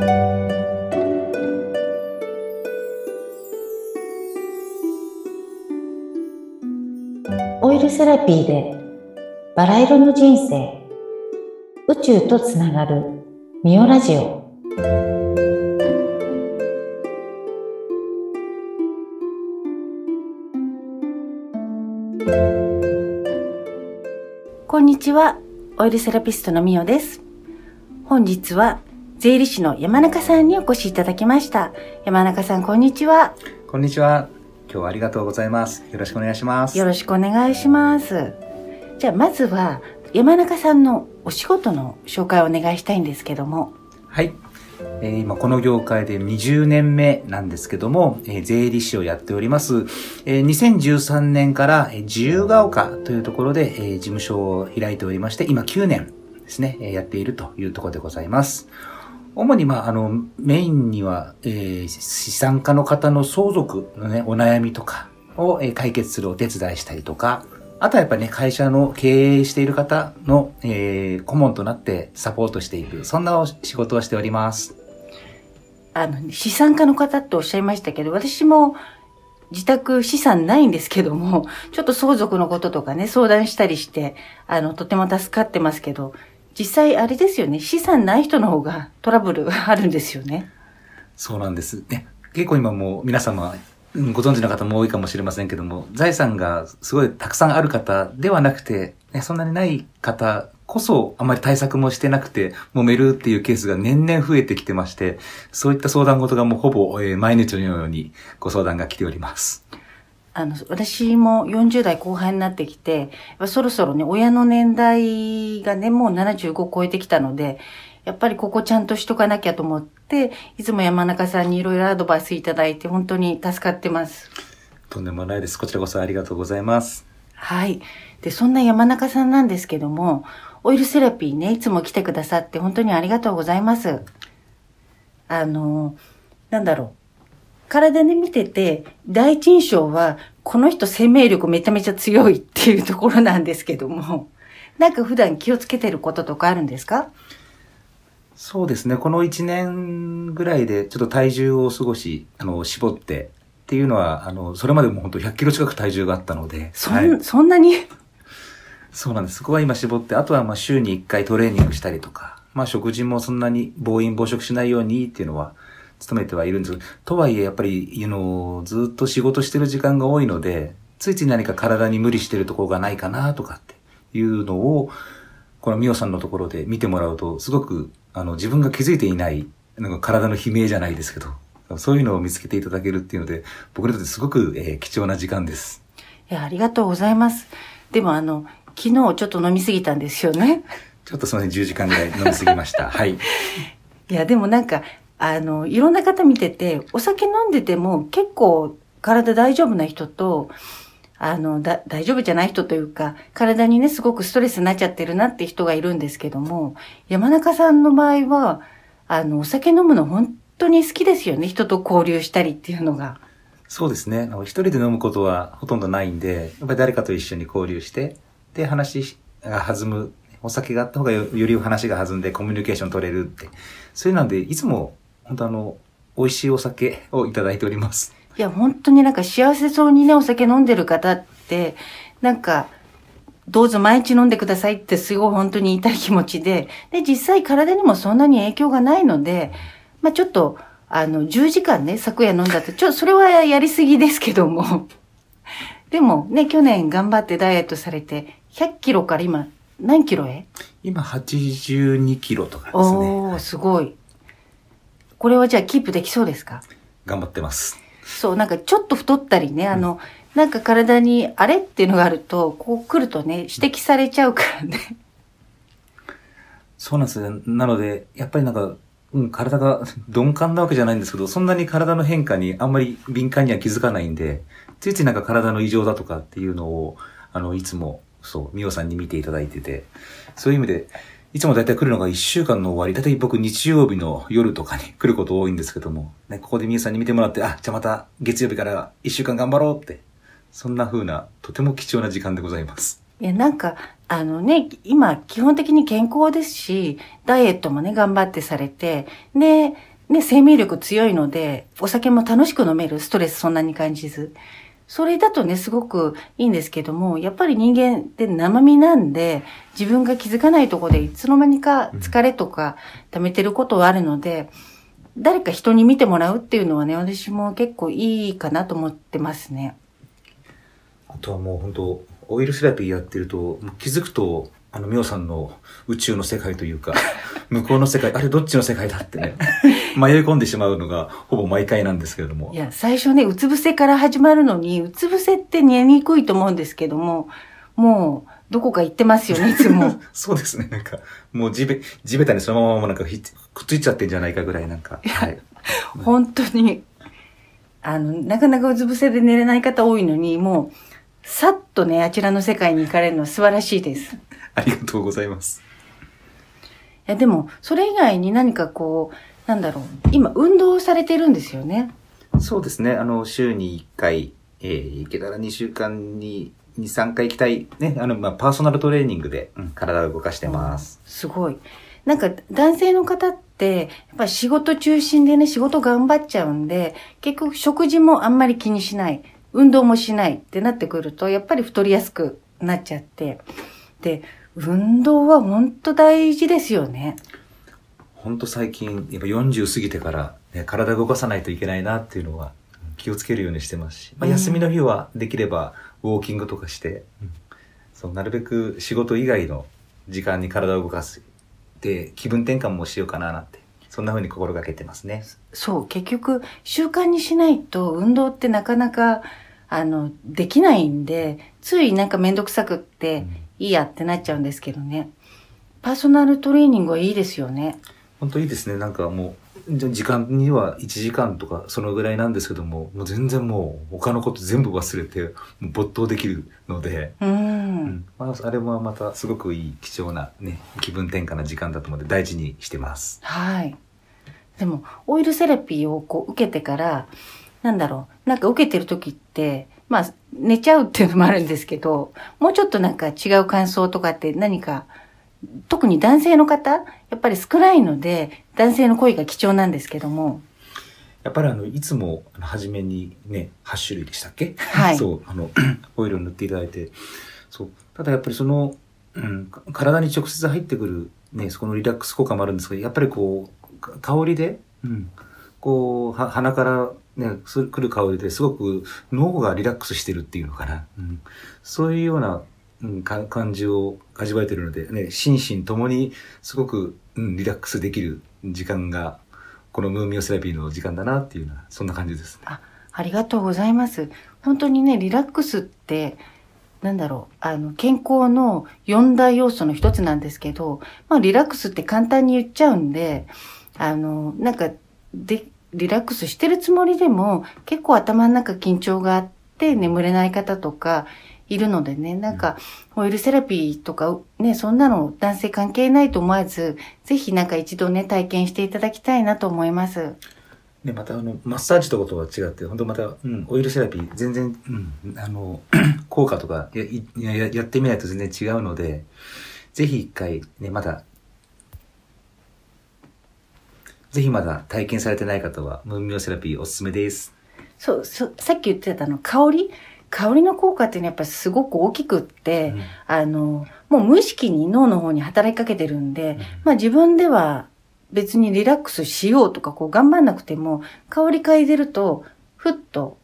オイルセラピーでバラ色の人生。宇宙とつながるミオラジオ。こんにちは。オイルセラピストのミオです。本日は税理士の山中さんにお越しいただきました山中さんこんにちはこんにちは。今日はありがとうございます。よろしくお願いします。よろしくお願いします。じゃあまずは山中さんのお仕事の紹介をお願いしたいんですけども。はい。えー今この業界で20年目なんですけども、えー税理士をやっております。えー2013年からえー自由が丘というところで、えー事務所を開いておりまして、今9年ですね、えーやっているというところでございます。主に、まあ、あの、メインには、えー資産家の方の相続のね、お悩みとかを、えー解決するお手伝いしたりとか、あとはやっぱね、会社の経営している方の、えー顧問となってサポートしていく、そんな仕事をしております。あの、資産家の方っておっしゃいましたけど、私も自宅資産ないんですけども、ちょっと相続のこととかね、相談したりして、あの、とても助かってますけど、実際あれですよね、資産ない人の方がトラブルがあるんですよね。そうなんです。ね、結構今もう皆様、ご存知の方も多いかもしれませんけども、財産がすごいたくさんある方ではなくて、ね、そんなにない方こそあまり対策もしてなくて揉めるっていうケースが年々増えてきてまして、そういった相談事がもうほぼ、毎日のようにご相談が来ております。あの、私も40代後半になってきて、そろそろね、親の年代がね、もう75超えてきたので、やっぱりここちゃんとしとかなきゃと思って、いつも山中さんにいろいろアドバイスいただいて、本当に助かってます。とんでもないです。こちらこそありがとうございます。はい。で、そんな山中さんなんですけども、オイルセラピーね、いつも来てくださって本当にありがとうございます。あの、なんだろう。体で見てて、第一印象は、この人生命力めちゃめちゃ強いっていうところなんですけども、なんか普段気をつけてることとかあるんですか？そうですね。この1年ぐらいでちょっと体重を少し、あの、絞ってっていうのは、あの、それまでも本当100キロ近く体重があったので、そん、はい。そんなに？そうなんです。そこは今絞って、あとはまあ週に1回トレーニングしたりとか、まあ食事もそんなに暴飲暴食しないようにっていうのは、努めてはいるんですとはいえやっぱり、you know ずっと仕事してる時間が多いので、ついつい何か体に無理してるところがないかなとかっていうのを、このミオさんのところで見てもらうと、すごく、あの、自分が気づいていない、なんか体の悲鳴じゃないですけど、そういうのを見つけていただけるっていうので、僕にとってすごく、えー貴重な時間です。いや、ありがとうございます。でもあの、昨日ちょっと飲みすぎたんですよね。ちょっとその10時間ぐらい飲みすぎました。はい。いや、でもなんか、あの、いろんな方見てて、お酒飲んでても結構体大丈夫な人と、あの、だ、大丈夫じゃない人というか、体にね、すごくストレスになっちゃってるなって人がいるんですけども、山中さんの場合は、あの、お酒飲むの本当に好きですよね。人と交流したりっていうのが。そうですね。一人で飲むことはほとんどないんで、やっぱり誰かと一緒に交流して、で、話が弾む。お酒があった方がより話が弾んでコミュニケーション取れるって。そういうので、いつも、本当あの、美味しいお酒をいただいております。いや、本当になんか幸せそうにね、お酒飲んでる方って、なんか、どうぞ毎日飲んでくださいってすごい本当に言いたい気持ちで、で、実際体にもそんなに影響がないので、まあちょっと、あの、10時間ね、昨夜飲んだって、ちょ、それはやりすぎですけども。でもね、去年頑張ってダイエットされて、100キロから今、何キロへ？今82キロとかですね。おー、すごい。これはじゃあキープできそうですか？頑張ってます。そう、なんかちょっと太ったりね、あの、なんか体にあれっていうのがあると、こう来るとね、指摘されちゃうからね。そうなんですね。なので、やっぱりなんか、うん、体が 鈍感なわけじゃないんですけど、そんなに体の変化にあんまり敏感には気づかないんで、ついついなんか体の異常だとかっていうのを、あの、いつも、そう、ミオさんに見ていただいてて、そういう意味で、いつもだいたい来るのが1週間の終わり、だいたい僕日曜日の夜とかに 来ること多いんですけども、ね、ここでミオさんに見てもらって、あ、じゃあまた月曜日から1週間頑張ろうって、そんな風な、とても貴重な時間でございます。いや、なんか、あのね、今基本的に健康ですし、ダイエットもね、頑張ってされて、で、ね、生命力強いので、お酒も楽しく飲める、ストレスそんなに感じず。それだとね、すごくいいんですけども、やっぱり人間って生身なんで、自分が気づかないところでいつの間にか疲れとか溜めてることはあるので、誰か人に見てもらうっていうのはね、私も結構いいかなと思ってますね。あとはもう本当オイルセラピーやってると、気づくと、あの、ミオさんの宇宙の世界というか、向こうの世界、あれどっちの世界だってね、迷い込んでしまうのがほぼ毎回なんですけれども。いや、最初ね、うつ伏せから始まるのに、うつ伏せって寝にくいと思うんですけども、もう、どこか行ってますよね、いつも。そうですね、なんか、もう地べ、地べたにそのままなんかひくっついちゃってんじゃないかぐらいなんか。はい。本当に、あの、なかなかうつ伏せで寝れない方多いのに、もう、さっとね、あちらの世界に行かれるのは素晴らしいです。ありがとうございます。いや、でも、それ以外に何かこう、なんだろう、今、運動されてるんですよね。そうですね。あの、週に1回、えー、行けたら2週間に2、3回行きたい、ね、あの、まあ、パーソナルトレーニングで、うん、体を動かしてます。すごい。なんか、男性の方って、やっぱり仕事中心でね、仕事頑張っちゃうんで、結局食事もあんまり気にしない。運動もしないってなってくると、やっぱり太りやすくなっちゃって。で、運動は本当大事ですよね。本当最近、やっぱ40過ぎてから、ね、体動かさないといけないなっていうのは気をつけるようにしてますし、まあ、休みの日はできればウォーキングとかして、うん、そうなるべく仕事以外の時間に体を動かす。で、気分転換もしようかななんてそんな風に心がけてますね。そう、結局、習慣にしないと、運動ってなかなか、あの、できないんで、ついなんかめんどくさくって、いいやってなっちゃうんですけどね。パーソナルトレーニングはいいですよね。本当いいですね。なんかもう、時間には1時間とかそのぐらいなんですけども、もう全然もう他のこと全部忘れて、没頭できるので、うん、うん、まあ、あれもまたすごくいい貴重なね、気分転換な時間だと思うので大事にしてます。はい。でも、オイルセラピーをこう受けてから、なんだろう、なんか受けてる時って、まあ、寝ちゃうっていうのもあるんですけど、もうちょっとなんか違う感想とかって何か、特に男性の方、やっぱり少ないので、男性の声が貴重なんですけども。やっぱりあの、いつも、初めにね、8種類でしたっけ？はい。そう、あの、オイルを塗っていただいて、そう。ただやっぱりその、うん、体に直接入ってくる、ね、そこのリラックス効果もあるんですけど、やっぱりこう、香りで、うん、こう、鼻からね、来る香りですごく脳がリラックスしてるっていうのかな。うん、そういうような、うん、感じを味わえてるので、ね、心身ともにすごく、うん、リラックスできる時間が、このムーミオセラピーの時間だなっていうような、そんな感じですね。あ、ありがとうございます。本当にね、リラックスって、なんだろう、あの、健康の四大要素の一つなんですけど、まあ、リラックスって簡単に言っちゃうんで、あの、なんか、で、リラックスしてるつもりでも、結構頭の中緊張があって眠れない方とかいるのでね、なんか、オイルセラピーとか、ね、そんなの男性関係ないと思わず、ぜひなんか一度ね、体験していただきたいなと思います。ね、またあの、マッサージとかとは違って、本当また、うん、オイルセラピー、全然、うん、あの、効果とかやや、やってみないと全然違うので、ぜひ一回、ね、まだぜひまだ体験されてない方は、ムーミオセラピーおすすめです。そう、そさっき言ってたの、香り香りの効果っていうのはやっぱりすごく大きくって、うん、あの、もう無意識に脳の方に働きかけてるんで、うん、まあ自分では別にリラックスしようとかこう頑張んなくても、香り嗅いでると、ふっと、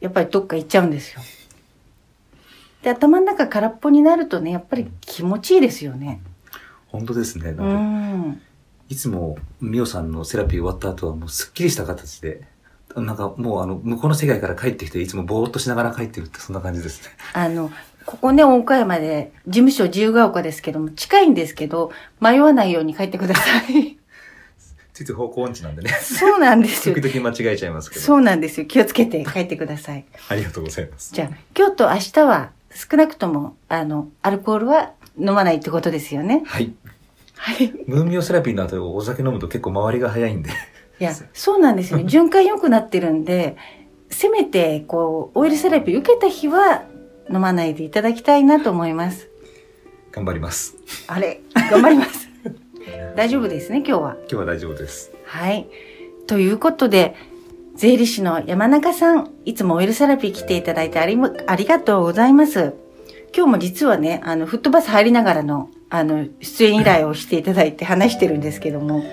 やっぱりどっか行っちゃうんですよ。で、頭の中空っぽになるとね、やっぱり気持ちいいですよね。本当ですね。うん。いつも、みおさんのセラピー終わった後はもうすっきりした形で、なんかもうあの、向こうの世界から帰ってきて、いつもぼーっとしながら帰ってるってそんな感じですね。あの、ここね、岡山で、事務所自由が丘ですけども、近いんですけど、迷わないように帰ってください。ついつい方向音痴なんでね。そうなんですよ。時々間違えちゃいますけど。そうなんですよ。気をつけて帰ってください。ありがとうございます。じゃあ、今日と明日は、少なくとも、あの、アルコールは飲まないってことですよね。はい。はい。ムーミオセラピーの後お酒飲むと結構周りが早いんで。いや、そうなんですよね。循環良くなってるんで、せめて、こう、オイルセラピー受けた日は飲まないでいただきたいなと思います。頑張ります。あれ頑張ります。大丈夫ですね、今日は。今日は大丈夫です。はい。ということで、税理士の山中さん、いつもオイルセラピー来ていただいてありもありがとうございます。今日も実はね、あの、フットバス入りながらの、あの、出演依頼をしていただいて話してるんですけども、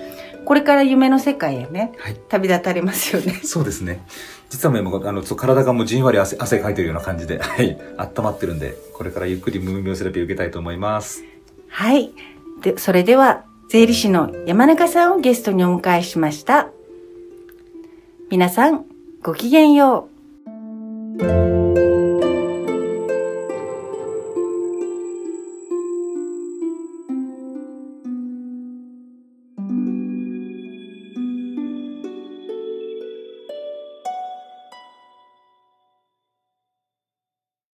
これから夢の世界へね、はい。旅立たれますよね。そうですね。実はもう今、あの、体がもうじんわり汗、汗かいてるような感じで、はい。温まってるんで、これからゆっくり無病セラピーを受けたいと思います。はい。で、それでは、税理士の山中さんをゲストにお迎えしました。皆さん、ごきげんよう。